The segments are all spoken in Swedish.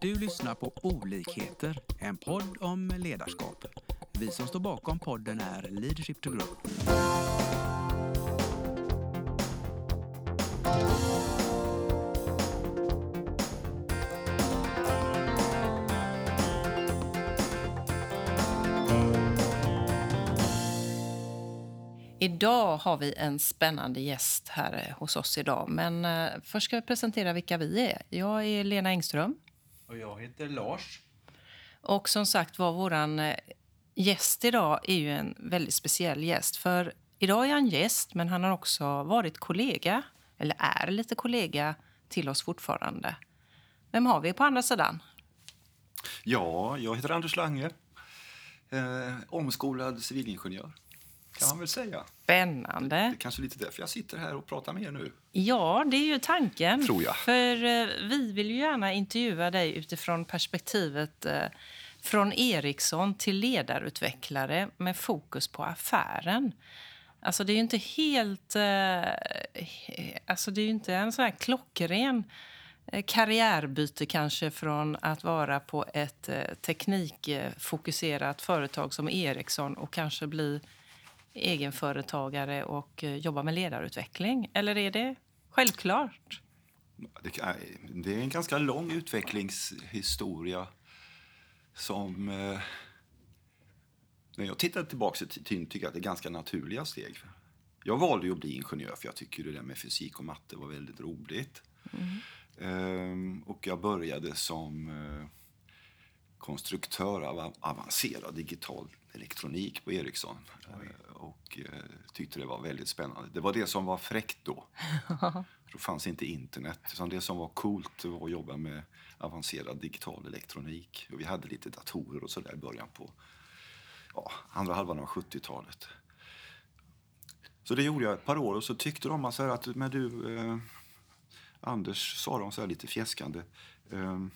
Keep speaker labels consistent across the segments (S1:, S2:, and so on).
S1: Du lyssnar på Olikheter, en podd om ledarskap. Vi som står bakom podden är Leadership to Group.
S2: Idag har vi en spännande gäst här eh, hos oss idag. Men eh, först ska jag presentera vilka vi är. Jag är Lena Engström.
S3: Och jag heter Lars.
S2: Och som sagt var, våran eh, gäst idag är ju en väldigt speciell gäst. För idag är han gäst, men han har också varit kollega, eller är lite kollega till oss fortfarande. Vem har vi på andra sidan?
S4: Ja, jag heter Anders Lange. Eh, omskolad civilingenjör, kan man väl säga.
S2: Spännande.
S4: Det är kanske lite därför jag sitter här och pratar med er nu.
S2: Ja, det är ju tanken.
S4: Tror jag.
S2: För eh, vi vill ju gärna intervjua dig utifrån perspektivet eh, från Ericsson till ledarutvecklare med fokus på affären. Alltså det är ju inte helt... Eh, alltså det är ju inte en sån här klockren eh, karriärbyte kanske från att vara på ett eh, teknikfokuserat företag som Ericsson och kanske bli egenföretagare och eh, jobba med ledarutveckling. Eller är det självklart?
S4: Det, är en ganska lång utvecklingshistoria som... Eh, när jag tittar tillbaka i tiden tycker jag att det är ganska naturliga steg. Jag valde ju att bli ingenjör för jag tycker det där med fysik och matte var väldigt roligt. Ehm, och jag började som eh, konstruktör av avancerad digital elektronik på Ericsson. Eh, och eh, tyckte det var väldigt spännande. Det var det som var fräckt då. Då fanns inte internet. Utan det som var coolt var att jobba med avancerad digital elektronik. Och vi hade lite datorer och sådär i början på ja, andra halvan av 70-talet. Så det gjorde jag ett par år och så tyckte de så här att, men du, eh, Anders, sa de så här lite fjäskande. Eh,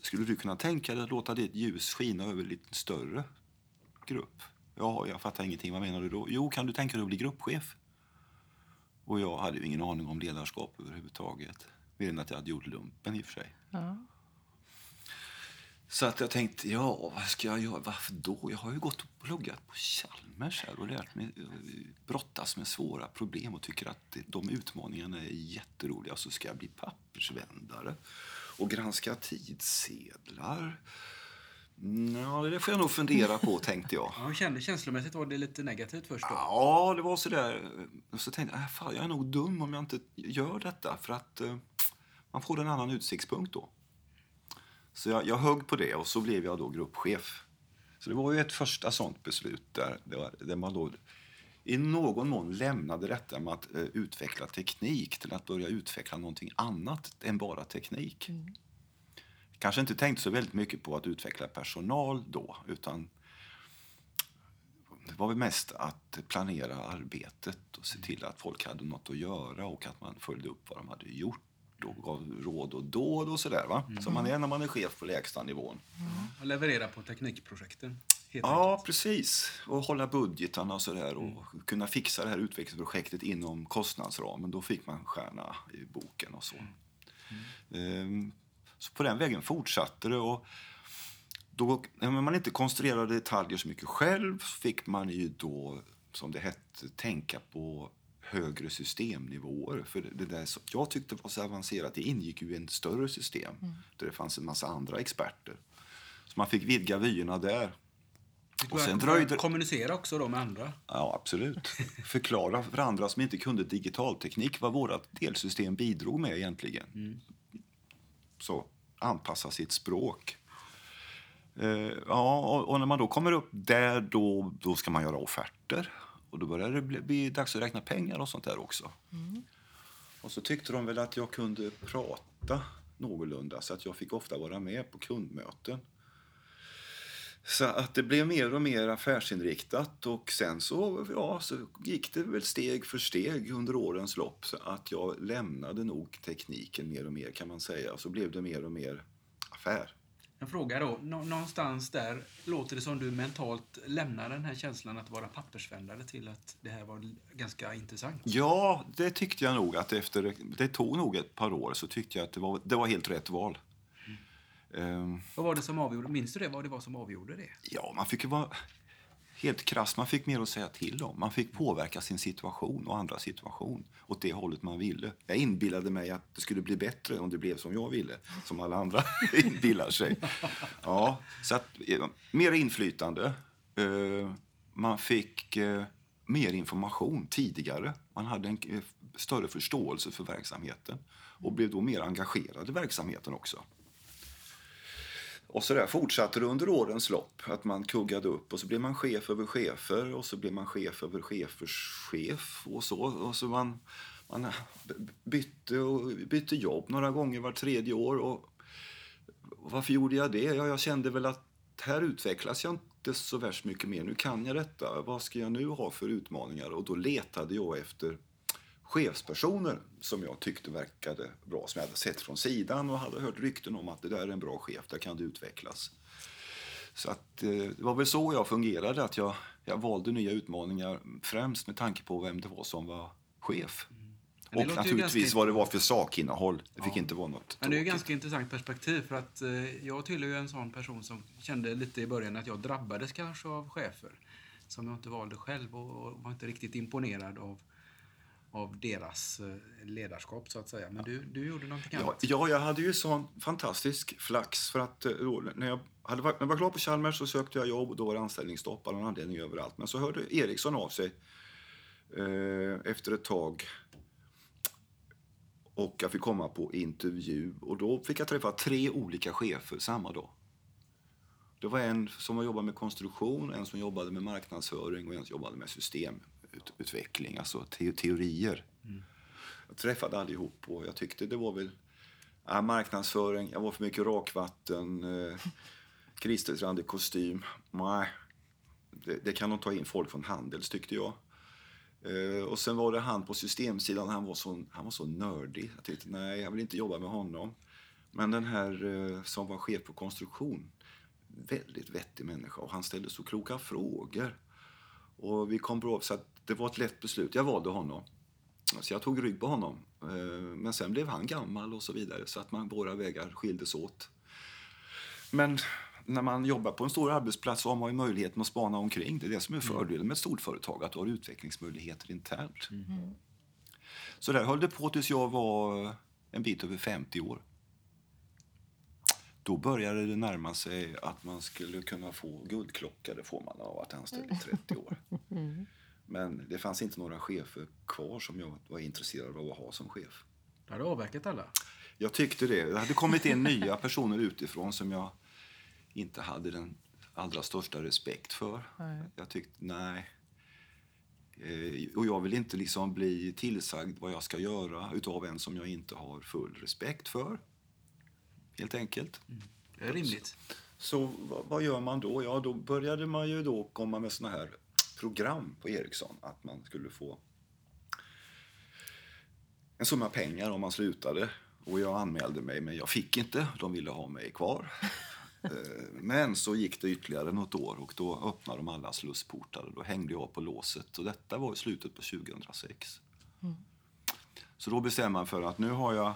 S4: skulle du kunna tänka dig att låta ditt ljus skina över lite större grupp? Ja, jag fattar ingenting. Vad menar du då? Jo, kan du tänka dig att bli gruppchef? Och jag hade ju ingen aning om ledarskap överhuvudtaget. Mer än att jag hade gjort lumpen i och för sig.
S2: Ja.
S4: Så att jag tänkte, ja, vad ska jag göra? Varför då? Jag har ju gått och pluggat på Chalmers här och lärt mig eh, brottas med svåra problem och tycker att de utmaningarna är jätteroliga. Så ska jag bli pappersvändare och granska tidsedlar. Mm, Ja, det får jag nog fundera på, tänkte jag.
S3: Ja, kände känslomässigt var det lite negativt först då.
S4: Ja, det var så där. Och så tänkte jag, äh, fan, jag är nog dum om jag inte gör detta. För att eh, man får en annan utsiktspunkt då. Så jag, jag högg på det och så blev jag då gruppchef. Så det var ju ett första sånt beslut där, det var, där man då i någon mån lämnade detta med att eh, utveckla teknik till att börja utveckla någonting annat än bara teknik. Kanske inte tänkte så väldigt mycket på att utveckla personal då, utan det var väl mest att planera arbetet och se till att folk hade något att göra och att man följde upp vad de hade gjort och gav råd och dåd och sådär va. Som man är när man är chef på lägsta nivån.
S3: Och leverera på teknikprojekten.
S4: Ja,
S3: enkelt.
S4: precis. Och hålla budgetarna och sådär och kunna fixa det här utvecklingsprojektet inom kostnadsramen. Då fick man stjärna i boken och så. Ehm, Så på den vägen fortsatte det. Och då, när man inte konstruerade detaljer så mycket själv så fick man ju då, som det hette, tänka på högre systemnivåer. För det där som jag tyckte var så avancerat, det ingick ju i ett större system där det fanns en massa andra experter. Så man fick vidga vyerna där. Och sen dröjde-
S3: Kommunicera också då med andra.
S4: Ja, absolut. Förklara för andra som inte kunde digitalteknik vad vårt delsystem bidrog med egentligen. Så anpassa sitt språk. Eh, ja, och, och när man då kommer upp där, då, då ska man göra offerter. Och då börjar det bli, bli dags att räkna pengar och sånt där också. Och så tyckte de väl att jag kunde prata någorlunda så att jag fick ofta vara med på kundmöten. Så att det blev mer och mer affärsinriktat och sen så, ja, så gick det väl steg för steg under årens lopp så att jag lämnade nog tekniken mer och mer kan man säga. Och så blev det mer och mer affär.
S3: En fråga då. Nå- någonstans där låter det som du mentalt lämnar den här känslan att vara pappersvändare till att det här var ganska intressant.
S4: Ja, det tyckte jag nog att efter, det tog nog ett par år så tyckte jag att det var, det var helt rätt val. Ehm,
S3: Vad var det som avgjorde? Minns du det? Vad det var som avgjorde det?
S4: Ja, man fick ju vara helt krass. Man fick mer att säga till om. Man fick påverka sin situation och andra situation åt det hållet man ville. Jag inbillade mig att det skulle bli bättre om det blev som jag ville, som alla andra inbillar sig. Ja, så att, mer inflytande. Eh, Man fick eh, mer information tidigare. Man hade en eh, större förståelse för verksamheten och blev då mer engagerad i verksamheten också. Och så där fortsatte det under årens lopp. Att man kuggade upp och så blev man chef över chefer och så blev man chef över chefers chef och så. Och så man, man bytte, och bytte jobb några gånger var tredje år. Och varför gjorde jag det? Ja, jag kände väl att här utvecklas jag inte så värst mycket mer. Nu kan jag detta. Vad ska jag nu ha för utmaningar? Och då letade jag efter chefspersoner som jag tyckte verkade bra, som jag hade sett från sidan och hade hört rykten om att det där är en bra chef, där kan det utvecklas. Så att, eh, det var väl så jag fungerade, att jag, jag valde nya utmaningar främst med tanke på vem det var som var chef.
S3: Det
S4: Och naturligtvis
S3: ganska-
S4: vad det var för sakinnehåll. Det fick
S3: Ja.
S4: inte vara något
S3: Men det är
S4: tråkigt.
S3: ganska intressant perspektiv för att eh, jag tillhör ju en sån person som kände lite i början att jag drabbades kanske av chefer som jag inte valde själv och, och var inte riktigt imponerad av, av deras eh, ledarskap så att säga. Men du, du gjorde någonting annat.
S4: ja, jag hade ju sån fantastisk flax för att eh, då, när, jag hade när jag var klar på Chalmers så sökte jag jobb och då var det anställningsstopp av någon anledning överallt. Men så hörde Eriksson av sig eh, efter ett tag och jag fick komma på intervju och då fick jag träffa tre olika chefer samma dag. Det var en som jobbade med konstruktion, en som jobbade med marknadsföring och en som jobbade med utveckling, alltså te teorier. Jag träffade allihop och jag tyckte det var väl ja, marknadsföring, jag var för mycket rakvatten, eh, kostym. Nej, det, det kan nog ta in folk från Handels tyckte jag. Eh, och sen var det han på systemsidan, han var så, han var så nördig. Jag tyckte nej, jag vill inte jobba med honom. Men den här eh, som var chef på konstruktion, väldigt vettig människa och han ställde så kloka frågor. Och vi kom bra, så att det var ett lätt beslut. Jag valde honom. Så jag tog rygg på honom. Eh, Men sen blev han gammal och så vidare så att man, våra vägar skildes åt. Men när man jobbar på en stor arbetsplats så har man ju möjligheten att spana omkring. Det är det som är fördelen med ett stort företag, att du har utvecklingsmöjligheter internt. Så där höll det på tills jag var en bit över 50 år. Då började det närma sig att man skulle kunna få guldklocka. Det får man av att anställd i 30 år. Men det fanns inte några chefer kvar som jag var intresserad av att ha som chef.
S3: Du hade avverkat alla.
S4: Jag tyckte det. Det hade kommit in nya personer utifrån som jag inte hade den allra största respekt för.
S2: Nej.
S4: Jag tyckte, nej. Eh, Och jag vill inte liksom bli tillsagd vad jag ska göra utav en som jag inte har full respekt för. Helt enkelt.
S3: Det är rimligt.
S4: Så vad, vad gör man då? Ja, då började man ju då komma med såna här program på Ericsson. Att man skulle få en summa pengar om man slutade. Och jag anmälde mig, men jag fick inte. De ville ha mig kvar. Eh, Men så gick det ytterligare något år och då öppnade de alla slussportar. och Då hängde jag på låset. Och detta var i slutet på 2006. Så då bestämmer man för att nu har jag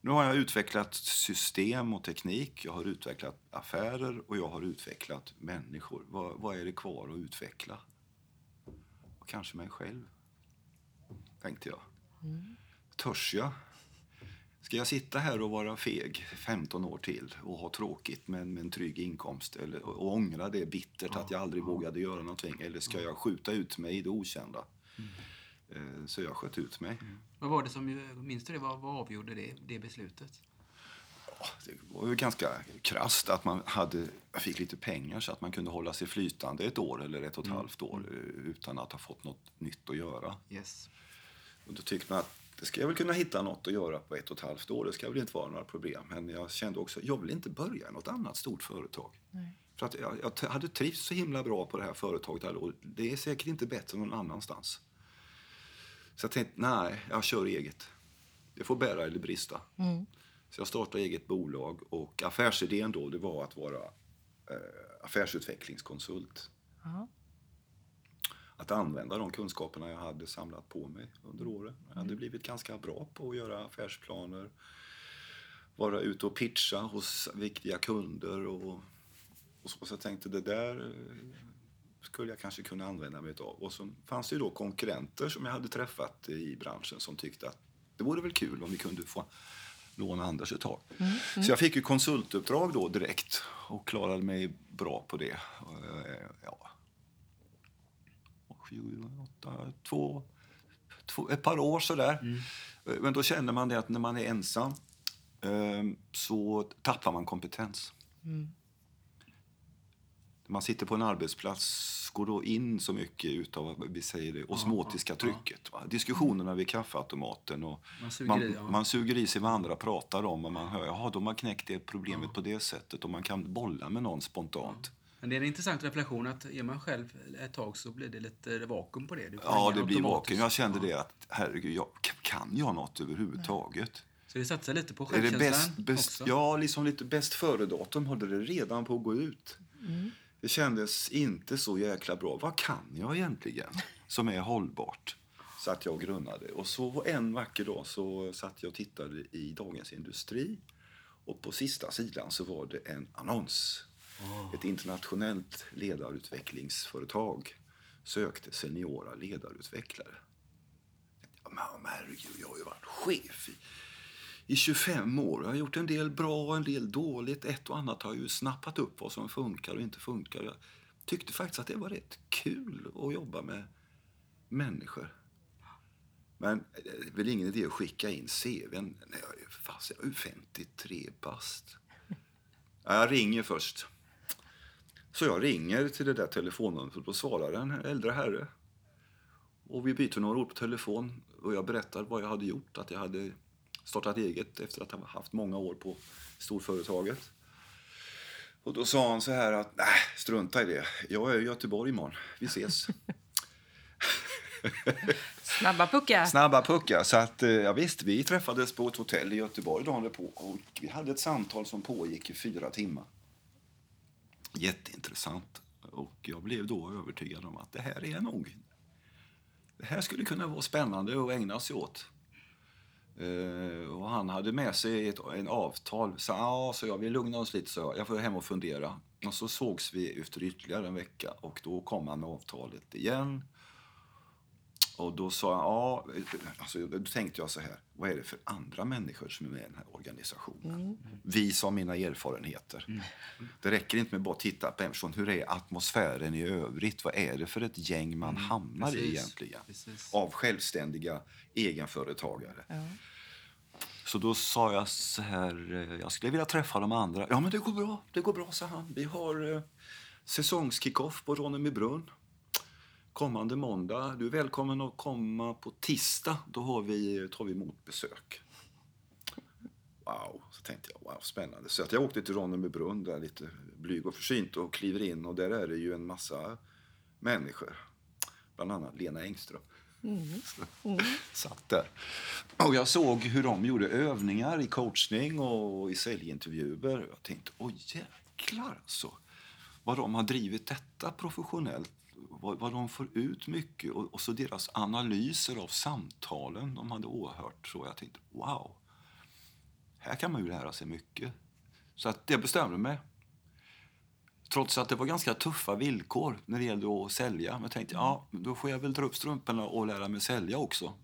S4: nu har jag utvecklat system och teknik, jag har utvecklat affärer och jag har utvecklat människor. Vad, vad är det kvar att utveckla? Och kanske mig själv, tänkte jag. Törs jag? Ska jag sitta här och vara feg 15 år till och ha tråkigt med, med en trygg inkomst eller, och, ångra det bittert att jag aldrig vågade göra någonting? Eller ska jag skjuta ut mig i det okända? Eh, Så jag sköt ut mig.
S3: Vad var det som, minns du det? Vad, vad avgjorde det, det beslutet?
S4: Det var ju ganska krasst att man hade, fick lite pengar så att man kunde hålla sig flytande ett år eller ett och ett halvt år eh, utan att ha fått något nytt att göra.
S3: Yes.
S4: Och då tyckte man att det ska jag väl kunna hitta något att göra på ett och ett halvt år. Det ska väl inte vara några problem. Men jag kände också, jag vill inte börja i något annat stort företag. För att jag, jag hade trivts så himla bra på det här företaget här och det är säkert inte bättre någon annanstans. Så jag tänkte, nej, jag kör eget. Det får bära eller brista. Så jag startade eget bolag och affärsidén då det var att vara eh, affärsutvecklingskonsult.
S2: Ja.
S4: Att använda de kunskaperna jag hade samlat på mig under åren. Jag hade blivit ganska bra på att göra affärsplaner, vara ute och pitcha hos viktiga kunder. Och, och så, så jag tänkte det där eh, skulle jag kanske kunna använda mig av. Och så fanns det ju då konkurrenter som jag hade träffat i branschen som tyckte att det vore väl kul om vi kunde få låna Anders ett tag. Så jag fick ju konsultuppdrag då direkt och klarade mig bra på det. Eh, Ja. Åtta, två, två, ett par år sådär. Eh, Men då känner man det att när man är ensam eh, så tappar man kompetens. När man sitter på en arbetsplats går då in så mycket utav vi säger det, osmotiska trycket. Va? Diskussionerna vid kaffeautomaten och
S3: Man suger
S4: man,
S3: i, ja.
S4: man suger i sig vad andra pratar om och man hör jaha, de har knäckt det problemet på det sättet och man kan bolla med någon spontant.
S3: Men det är en intressant reflektion att är man själv ett tag så blir det lite vakuum på det.
S4: Ja, det blir vaken. Jag kände
S3: Ja.
S4: det att herregud, jag, kan jag något överhuvudtaget?
S3: Så det satsar lite på
S4: Är det
S3: självkänslan
S4: bäst, bäst,
S3: också.
S4: ja, liksom lite bäst före-datum höll det redan på att gå ut. Det kändes inte så jäkla bra. Vad kan jag egentligen som är hållbart? Satt jag och grunnade. Och så en vacker dag så satt jag och tittade i Dagens Industri. Och på sista sidan så var det en annons. Ett internationellt ledarutvecklingsföretag sökte seniora ledarutvecklare. Ja, Men herregud, jag har ju varit chef i, i 25 år. Jag har gjort en del bra och en del dåligt. Ett och annat har jag ju snappat upp vad som funkar och inte funkar. Jag tyckte faktiskt att det var rätt kul att jobba med människor. Men det är väl ingen idé att skicka in CVn när jag är, fast jag är ju 53 bast. Jag ringer först. Så jag ringer till det där telefonnumret och då svarar en äldre herre. Och vi byter några ord på telefon och jag berättar vad jag hade gjort. Att jag hade startat eget efter att ha haft många år på storföretaget. Och då sa han så här att, nej, strunta i det. Jag är i Göteborg imorgon. Vi ses.
S2: Snabba puckar.
S4: Snabba puckar. Så att, eh, ja, visst, vi träffades på ett hotell i Göteborg dagen därpå och vi hade ett samtal som pågick i fyra timmar. Jätteintressant. Och jag blev då övertygad om att det här är nog... Det här skulle kunna vara spännande att ägna sig åt. Eh, och han hade med sig ett en avtal. Så, ah, så jag vi lugna oss lite, så jag. jag får hem och fundera. Och så sågs vi efter ytterligare en vecka och då kom han med avtalet igen. Och då sa jag, ja, alltså, då tänkte jag så här, vad är det för andra människor som är med i den här organisationen? Vis av mina erfarenheter. Det räcker inte med bara att titta på en person, hur är atmosfären i övrigt? Vad är det för ett gäng man hamnar i
S3: precis.
S4: egentligen?
S3: Precis.
S4: Av självständiga egenföretagare. Så då sa jag så här, eh, jag skulle vilja träffa de andra. Ja men det går bra, det går bra, sa han. Vi har eh, säsongskickoff på Ronnebybrunn kommande måndag. Du är välkommen att komma på tisdag. Då har vi, tar vi emot besök. Wow, så tänkte jag, wow, spännande. Så att jag åkte till Ronnebybrunn där lite blyg och försynt och kliver in och där är det ju en massa människor. Bland annat Lena Engström. Så, Satt där. Och jag såg hur de gjorde övningar i coachning och i säljintervjuer. Jag tänkte, åh jäklar alltså. Vad de har drivit detta professionellt. Vad, vad de får ut mycket. Och, och så deras analyser av samtalen de hade åhört. Så jag tänkte, wow. Här kan man ju lära sig mycket. Så att jag bestämde mig. Trots att det var ganska tuffa villkor när det gällde att sälja. Men jag tänkte, ja, då får jag väl dra upp strumporna och lära mig sälja också.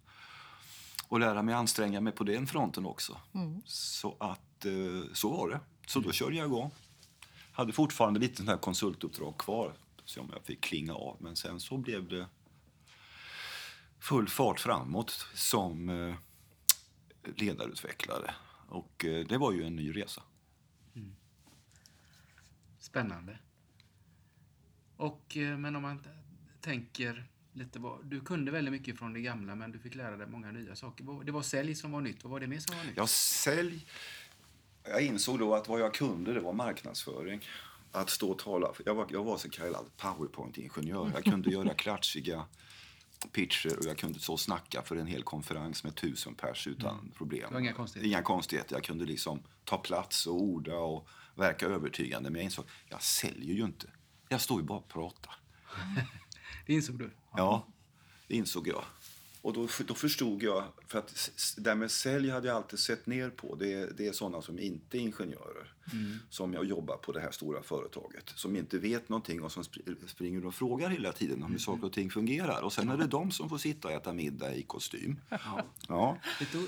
S4: Och lära mig anstränga mig på den fronten också. Så att, eh, så var det. Så då körde jag igång. Hade fortfarande lite här konsultuppdrag kvar. Om jag fick klinga av. Men sen så blev det full fart framåt som eh, ledarutvecklare. Och eh, det var ju en ny resa.
S3: Spännande. Och, eh, men om man tänker lite vad... Du kunde väldigt mycket från det gamla, men du fick lära dig många nya saker. Det var sälj som var nytt. Vad var det mer som var nytt?
S4: Jag sälj... Jag insåg då att vad jag kunde det var marknadsföring. Att stå och tala. Jag var, jag var så kallad powerpoint-ingenjör. Jag kunde göra klatschiga pitcher och jag kunde så snacka för en hel konferens med tusen pers utan problem.
S3: Det var inga konstigheter.
S4: Inga konstigheter. Jag kunde liksom ta plats och orda och verka övertygande. Men jag insåg, jag säljer ju inte. Jag står ju bara och pratar.
S3: Det insåg du?
S4: Ja, det insåg jag. Och då, då förstod jag, för att det där med sälj hade jag alltid sett ner på. Det, är- det är sådana som inte är ingenjörer. Som jag jobbar på det här stora företaget. Som inte vet någonting och som spr- springer och frågar hela tiden om hur saker och ting fungerar. Och sen är det de som får sitta och äta middag i kostym. Ja.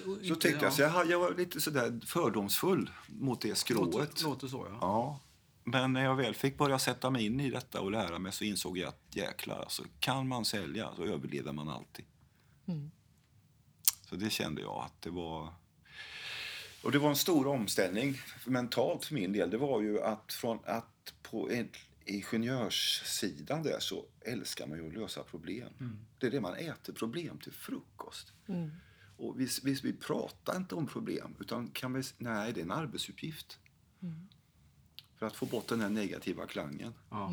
S3: O-
S4: Så tänkte jag, så
S3: ja.
S4: jag, jag var lite sådär fördomsfull mot det skrået.
S3: Låter, låter så, ja.
S4: Ja, men när jag väl fick börja sätta mig in i detta och lära mig så insåg jag att jäklar, alltså, kan man sälja så överlever man alltid. Så det kände jag att det var... Och det var en stor omställning mentalt för min del. Det var ju att från att på en ingenjörssidan där så älskar man ju att lösa problem. Det är det man äter problem till frukost. Och vi, vi, vi pratar inte om problem, utan kan vi, nej, det är en arbetsuppgift. För att få bort den här negativa klangen.
S3: Ja.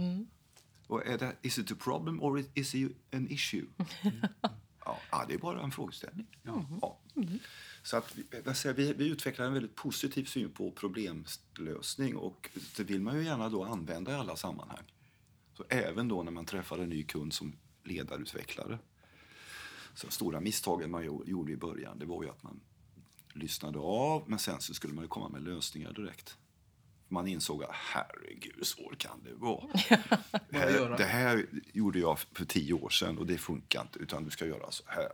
S4: Och är det, is it a problem or is it an issue? ja, ja, det är bara en frågeställning. Ja. Så att vi, vad säger, vi, vi utvecklar en väldigt positiv syn på problemlösning och det vill man ju gärna då använda i alla sammanhang. Så även då när man träffar en ny kund som ledarutvecklare. Så stora misstagen man gjo- gjorde i början det var ju att man lyssnade av men sen så skulle man ju komma med lösningar direkt. Man insåg att herregud, hur svårt kan det vara? Det här,
S3: göra?
S4: det här gjorde jag för tio år sedan och det funkar inte, utan du ska göra så här.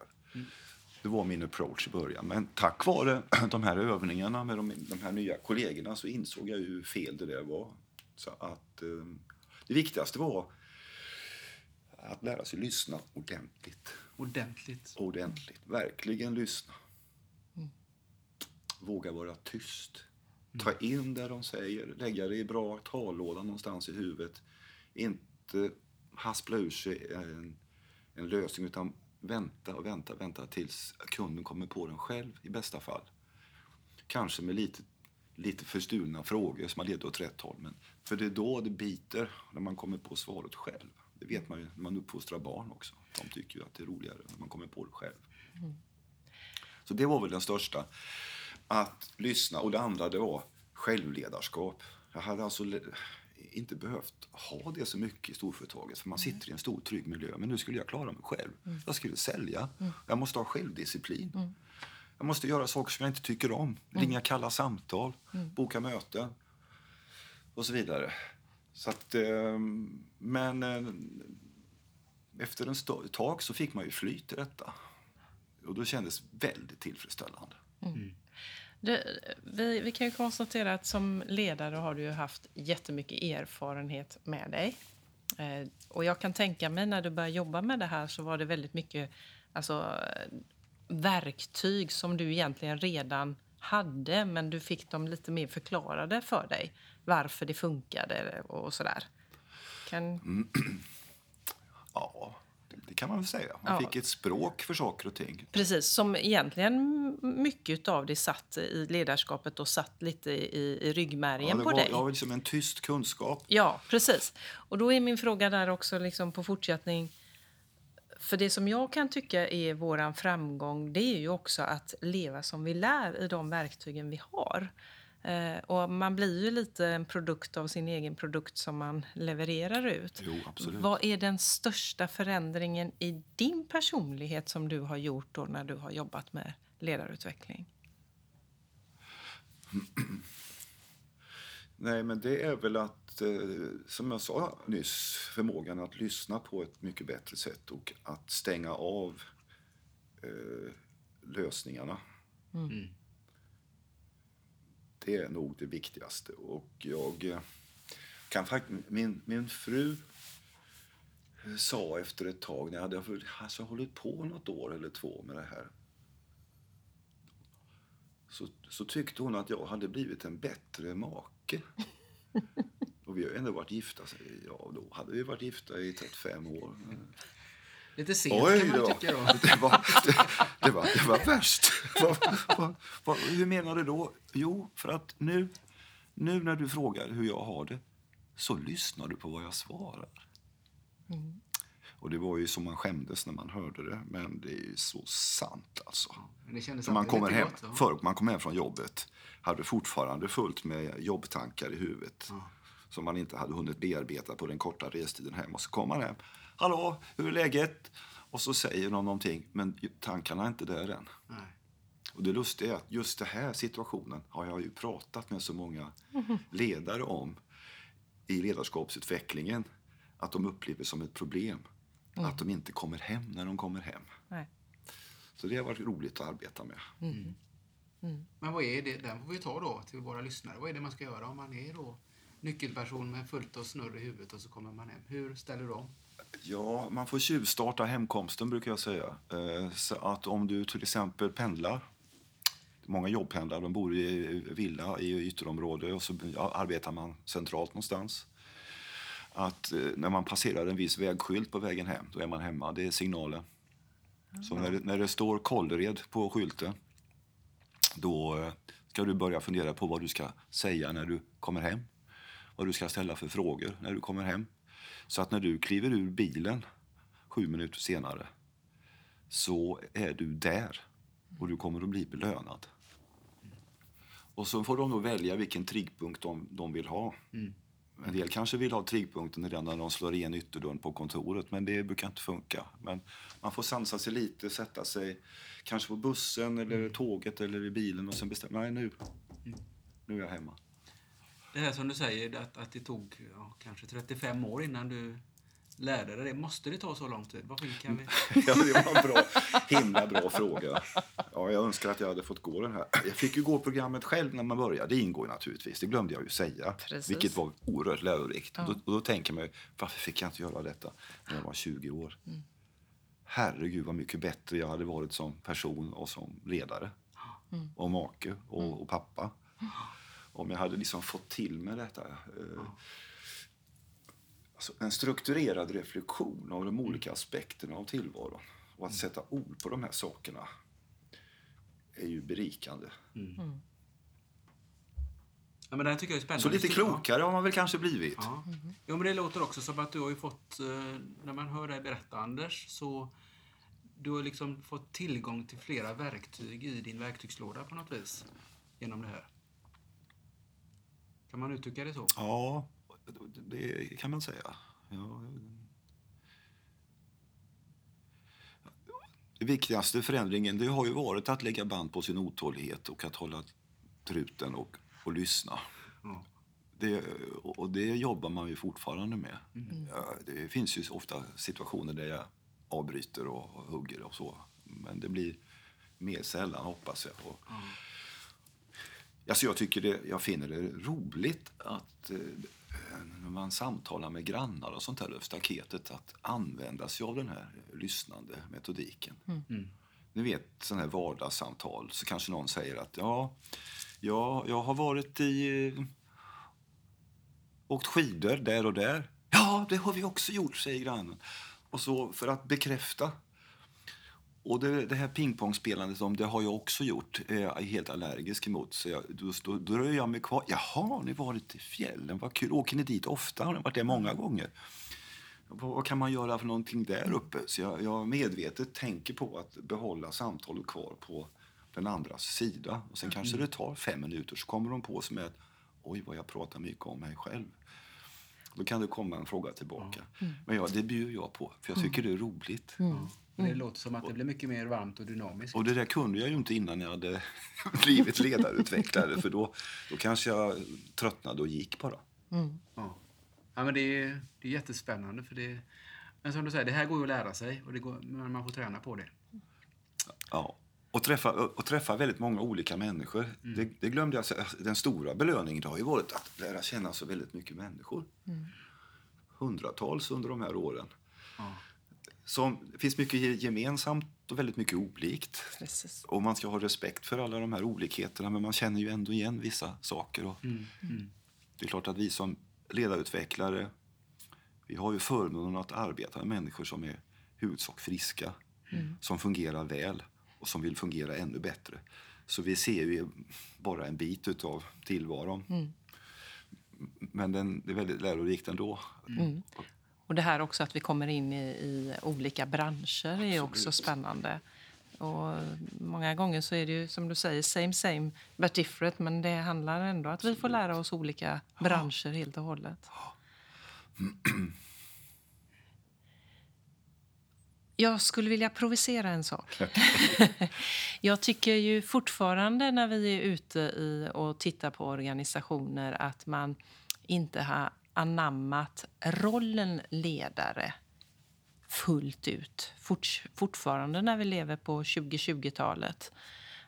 S4: Det var min approach i början. Men tack vare de här övningarna med de, de här nya kollegorna så insåg jag hur fel det där var. Så att eh, det viktigaste var att lära sig lyssna ordentligt.
S3: Ordentligt.
S4: Ordentligt. Verkligen lyssna. Våga vara tyst. Ta in det de säger. Lägga det i bra tallåda någonstans i huvudet. Inte haspla ur sig en, en lösning utan vänta och vänta, vänta tills kunden kommer på den själv i bästa fall. Kanske med lite, lite förstulna frågor som har leder åt rätt håll. Men, för det är då det biter, när man kommer på svaret själv. Det vet man ju när man uppfostrar barn också. De tycker ju att det är roligare när man kommer på det själv. Så det var väl den största. Att lyssna. Och det andra det var självledarskap. Jag hade alltså inte behövt ha det så mycket i storföretaget. För man sitter i en stor trygg miljö. Men nu skulle jag klara mig själv. Jag skulle sälja. Jag måste ha självdisciplin. Jag måste göra saker som jag inte tycker om. Ringa kalla samtal. Boka möten. Och så vidare. Så att, eh, men eh, efter ett tag så fick man ju flyt i detta. Och då kändes väldigt tillfredsställande.
S2: Det, vi, vi kan ju konstatera att som ledare har du ju haft jättemycket erfarenhet med dig. Eh, och jag kan tänka mig när du började jobba med det här så var det väldigt mycket alltså, verktyg som du egentligen redan hade men du fick dem lite mer förklarade för dig. Varför det funkade och sådär. Kan, mm.
S4: Ja, det, kan man väl säga. Man
S2: Ja.
S4: fick ett språk för saker och ting.
S2: Precis, som egentligen mycket av det satt i ledarskapet och satt lite i, i ryggmärgen
S4: Ja, det
S2: på
S4: var,
S2: dig.
S4: ja, liksom en tyst kunskap.
S2: Ja, precis. Och då är min fråga där också liksom på fortsättning. För det som jag kan tycka är våran framgång, det är ju också att leva som vi lär i de verktygen vi har. Eh, och man blir ju lite en produkt av sin egen produkt som man levererar ut.
S4: Jo, absolut.
S2: Vad är den största förändringen i din personlighet som du har gjort då när du har jobbat med ledarutveckling?
S4: Nej, men det är väl att, eh, som jag sa nyss, förmågan att lyssna på ett mycket bättre sätt och att stänga av eh, lösningarna. Det är nog det viktigaste. Och jag eh, kan faktiskt... Min, min fru eh, sa efter ett tag, när jag hade alltså, hållit på något år eller två med det här så, så tyckte hon att jag hade blivit en bättre make. Och vi har ändå varit gifta, så, ja då hade vi varit gifta i 35 år.
S3: Lite sent
S4: Oj
S3: kan man
S4: då!
S3: tycka då.
S4: Det var, det, det var, det var värst. Hur menar du då? Jo, för att nu, nu när du frågar hur jag har det så lyssnar du på vad jag svarar. Och det var ju som man skämdes när man hörde det, men det är ju så sant alltså. När man kommer hem,
S3: gott,
S4: man kom hem från jobbet hade fortfarande fullt med jobbtankar i huvudet som man inte hade hunnit bearbeta på den korta restiden hem. Och så kom man hem. Hallå, hur är läget? Och så säger de någonting, men tankarna är inte där än.
S3: Nej.
S4: Och det lustiga är att just den här situationen har jag ju pratat med så många ledare om i ledarskapsutvecklingen. Att de upplever som ett problem. Att de inte kommer hem när de kommer hem.
S2: Nej.
S4: Så det har varit roligt att arbeta med.
S3: Men vad är det, den får vi ta då till våra lyssnare. Vad är det man ska göra om man är då nyckelperson med fullt av snurr i huvudet och så kommer man hem? Hur ställer du om?
S4: Ja, man får tjuvstarta hemkomsten brukar jag säga. Eh, Så att om du till exempel pendlar, många jobbpendlar, de bor i villa i ytterområde och så arbetar man centralt någonstans. Att eh, när man passerar en viss vägskylt på vägen hem, då är man hemma. Det är signalen. Så när när det står Kållered på skylten, då eh, ska du börja fundera på vad du ska säga när du kommer hem. Vad du ska ställa för frågor när du kommer hem. Så att när du kliver ur bilen sju minuter senare så är du där och du kommer att bli belönad. Och så får de då välja vilken triggpunkt de, de vill ha. En del kanske vill ha triggpunkten redan när de slår igen ytterdörren på kontoret, men det brukar inte funka. Men man får sansa sig lite, sätta sig kanske på bussen eller tåget eller i bilen och sen bestämma, nej nu, nu är jag hemma.
S3: Det här som du säger, att, att det tog ja, kanske 35 år innan du lärde dig det. Måste det ta så lång tid? Vad kan vi...
S4: Ja, det var en bra, himla bra fråga. Ja, jag önskar att jag hade fått gå den här. Jag fick ju gå programmet själv när man började. Det ingår ju naturligtvis. Det glömde jag ju säga.
S2: Precis.
S4: Vilket var oerhört lärorikt. Och, då, och då tänker man ju, varför fick jag inte göra detta när jag var 20 år? Herregud vad mycket bättre jag hade varit som person och som ledare. Och make och, och pappa. Om jag hade liksom fått till mig detta. Eh, Alltså en strukturerad reflektion av de olika aspekterna av tillvaron. Och att sätta ord på de här sakerna är ju berikande.
S3: Ja, men det här tycker jag är spännande.
S4: Så lite klokare har man väl kanske blivit.
S3: Ja. Jo, men det låter också som att du har ju fått, eh, när man hör dig berätta Anders, så du har liksom fått tillgång till flera verktyg i din verktygslåda på något vis genom det här. Kan man uttrycka det så?
S4: Ja, det kan man säga. Ja. Det viktigaste förändringen det har ju varit att lägga band på sin otålighet och att hålla truten och, och lyssna.
S3: Ja.
S4: Det, och det jobbar man ju fortfarande med. Ja, det finns ju ofta situationer där jag avbryter och, hugger och så. Men det blir mer sällan, hoppas jag. Och, alltså jag, tycker det, jag finner det roligt att eh, när man samtalar med grannar och sånt här över staketet att använda sig av den här lyssnande metodiken. Ni vet, sådana här vardagssamtal så kanske någon säger att ja, ja jag har varit i eh, åkt skidor där och där. Ja, det har vi också gjort, säger grannen. Och så för att bekräfta. Och det, det här pingpongspelandet om det har jag också gjort. är jag helt allergisk emot. Så jag, då, då, då rör jag mig kvar. Jaha, ni varit i fjällen? Vad kul. Åker ni dit ofta? Har ni varit där många gånger? Vad, kan man göra för någonting där uppe? Så jag, jag medvetet tänker på att behålla samtalet kvar på den andras sida. Och sen kanske det tar fem minuter så kommer de på sig med att oj vad jag pratar mycket om mig själv. Då kan det komma en fråga tillbaka. Men ja, det bjuder jag på, för jag tycker det är roligt.
S3: Det låter som att det blir mycket mer varmt och dynamiskt.
S4: Och det där kunde jag ju inte innan jag hade blivit ledarutvecklare, för då, då kanske jag tröttnade och gick bara.
S3: Ja. Ja, men det, är, det är jättespännande. För det, men som du säger, det här går ju att lära sig och det går, men man får träna på det.
S4: Ja. Och träffa, och träffa väldigt många olika människor. Det, det glömde jag säga. Den stora belöningen har ju varit att lära känna så väldigt mycket människor. Hundratals under de här åren.
S3: Ja.
S4: Som, det finns mycket gemensamt och väldigt mycket olikt.
S2: Precis.
S4: Och man ska ha respekt för alla de här olikheterna men man känner ju ändå igen vissa saker. Och Det är klart att vi som ledarutvecklare vi har ju förmånen att arbeta med människor som är huvudsak friska, som fungerar väl och som vill fungera ännu bättre. Så vi ser ju bara en bit av tillvaron. Men den, det är väldigt lärorikt ändå.
S2: Och det här också att vi kommer in i, i olika branscher är också spännande. Och många gånger så är det ju som du säger same same but different men det handlar ändå att vi får lära oss olika branscher helt och hållet. Jag skulle vilja provocera en sak. jag tycker ju fortfarande när vi är ute i och tittar på organisationer att man inte har anammat rollen ledare fullt ut. Fort, fortfarande när vi lever på 2020-talet.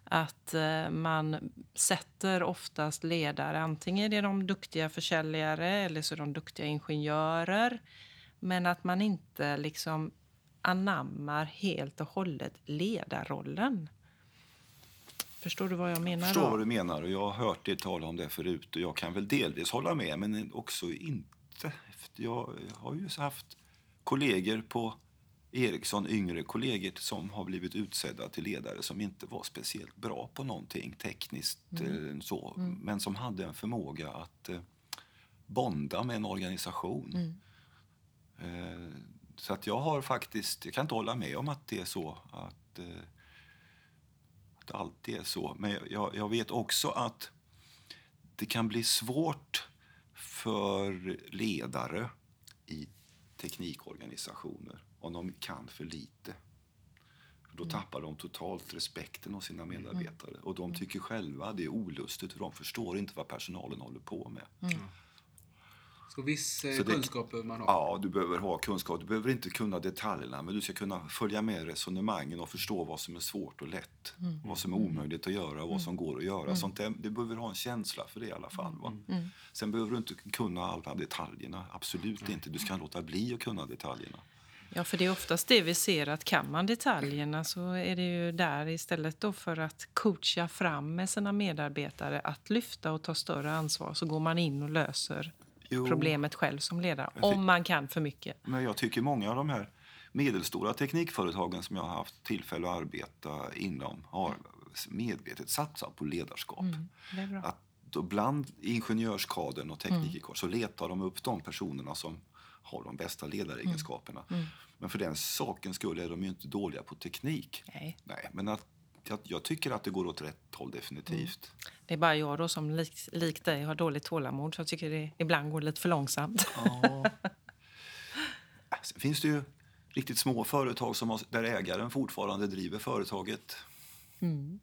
S2: Att eh, man sätter oftast ledare, antingen är det de duktiga försäljare eller så är de duktiga ingenjörer. Men att man inte liksom anammar helt och hållet ledarrollen. Förstår du vad jag menar?
S4: Jag förstår
S2: då?
S4: vad du menar och jag har hört dig tala om det förut och jag kan väl delvis hålla med men också inte. Jag har ju haft kollegor på Ericsson, yngre kollegor som har blivit utsedda till ledare som inte var speciellt bra på någonting tekniskt mm. Eh, så, mm. men som hade en förmåga att eh, bonda med en organisation. Mm. Eh, så att jag har faktiskt, jag kan inte hålla med om att det är så att, det alltid är så. Men jag, jag vet också att det kan bli svårt för ledare i teknikorganisationer om de kan för lite. Då mm. tappar de totalt respekten hos sina medarbetare. Och de tycker själva det är olustigt de förstår inte vad personalen håller på med. Mm.
S3: Så viss eh, så kunskap behöver man ha?
S4: Ja, du behöver ha kunskap. Du behöver inte kunna detaljerna, men du ska kunna följa med resonemangen och förstå vad som är svårt och lätt. Mm. Vad som är omöjligt att göra och vad mm. som går att göra. Mm. Sånt där, du behöver ha en känsla för det i alla fall. Va? Mm. mm. Sen behöver du inte kunna alla detaljerna. Absolut inte. Du ska låta bli att kunna detaljerna.
S2: Ja, för det är oftast det vi ser att kan man detaljerna så är det ju där istället då för att coacha fram med sina medarbetare att lyfta och ta större ansvar så går man in och löser jo. problemet själv som ledare. Om man kan för mycket.
S4: Men jag tycker många av de här medelstora teknikföretagen som jag har haft tillfälle att arbeta inom har medvetet satsat på ledarskap. Mm, att då bland ingenjörskadern och teknikerkadern mm. så letar de upp de personerna som har de bästa ledaregenskaperna. Mm. Mm. Men för den sakens skull är de ju inte dåliga på teknik.
S2: Nej.
S4: Nej men att, jag, jag, tycker att det går åt rätt håll definitivt.
S2: Mm. Det är bara jag då som likt lik dig har dåligt tålamod så jag tycker det ibland går lite för långsamt. Ja.
S4: Sen finns det ju riktigt små företag som har, där ägaren fortfarande driver företaget. Mm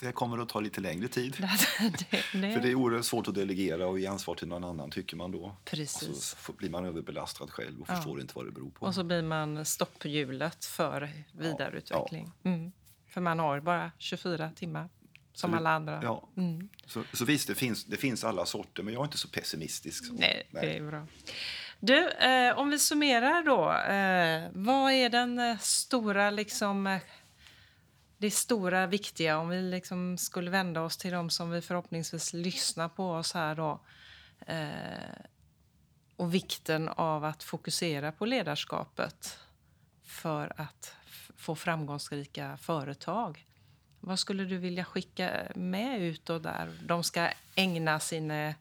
S4: det kommer att ta lite längre tid. det, det. För det är oerhört svårt att delegera och ge ansvar till någon annan tycker man då.
S2: Precis.
S4: Så blir man överbelastad själv och ja. förstår inte vad det beror på.
S2: Och så blir man stopphjulet för vidareutveckling. Ja. Mm. För man har bara 24 timmar som det, alla andra.
S4: Ja. Mm. Så, så visst, det finns, det finns alla sorter, men jag är inte så pessimistisk. Så.
S2: Nej, Nej. det är bra. Du, eh, om vi summerar då. Eh, vad är den eh, stora liksom det stora, viktiga, om vi liksom skulle vända oss till dem som vi förhoppningsvis lyssnar på oss här då. Eh, och vikten av att fokusera på ledarskapet för att få framgångsrika företag. Vad skulle du vilja skicka med utåt där? De ska ägna sin eh,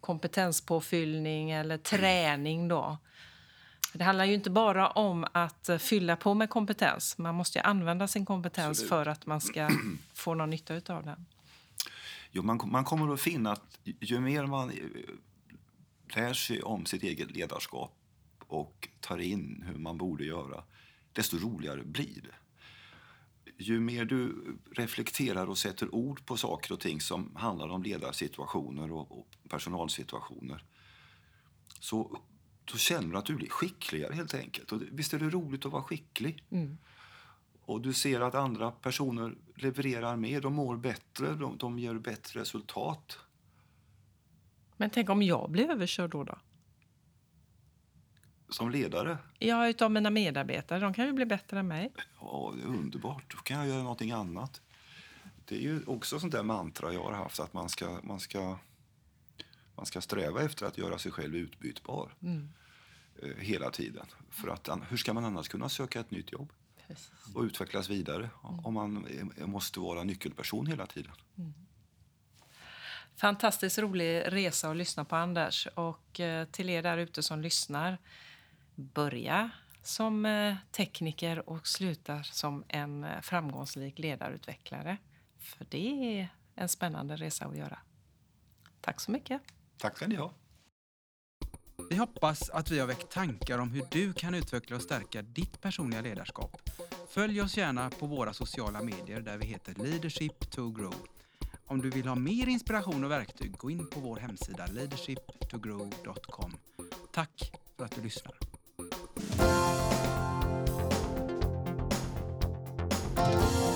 S2: kompetenspåfyllning eller träning då det handlar ju inte bara om att eh, fylla på med kompetens. Man måste använda sin kompetens Absolut. för att man ska få någon nytta av den.
S4: Jo, man, man kommer att finna att ju mer man eh, lär sig om sitt eget ledarskap och tar in hur man borde göra, desto roligare blir det. Ju mer du reflekterar och sätter ord på saker och ting som handlar om ledarsituationer och, och personalsituationer så då känner du att du blir skickligare helt enkelt. Och visst är det roligt att vara skicklig? Mm. Och du ser att andra personer levererar mer, de mår bättre, de, de ger bättre resultat.
S2: Men tänk om jag blir överkörd då? då?
S4: Som ledare?
S2: Ja, utav mina medarbetare. De kan ju bli bättre än mig.
S4: Ja, det är underbart. Då kan jag göra någonting annat. Det är ju också sånt där mantra jag har haft, att man ska, man ska, man ska sträva efter att göra sig själv utbytbar. Mm. Eh, hela tiden. För att, hur ska man annars kunna söka ett nytt jobb? Precis. Och utvecklas vidare mm. om man måste vara nyckelperson hela tiden. Mm.
S2: Fantastiskt rolig resa att lyssna på, Anders. Och eh, till er där ute som lyssnar, börja som eh, tekniker och sluta som en framgångsrik ledarutvecklare. För det är en spännande resa att göra. Tack så mycket.
S4: Tack ska ni ha.
S1: Vi hoppas att vi har väckt tankar om hur du kan utveckla och stärka ditt personliga ledarskap. Följ oss gärna på våra sociala medier där vi heter Leadership to Grow. Om du vill ha mer inspiration och verktyg, gå in på vår hemsida leadershiptogrow.com. Tack för att du lyssnar. oh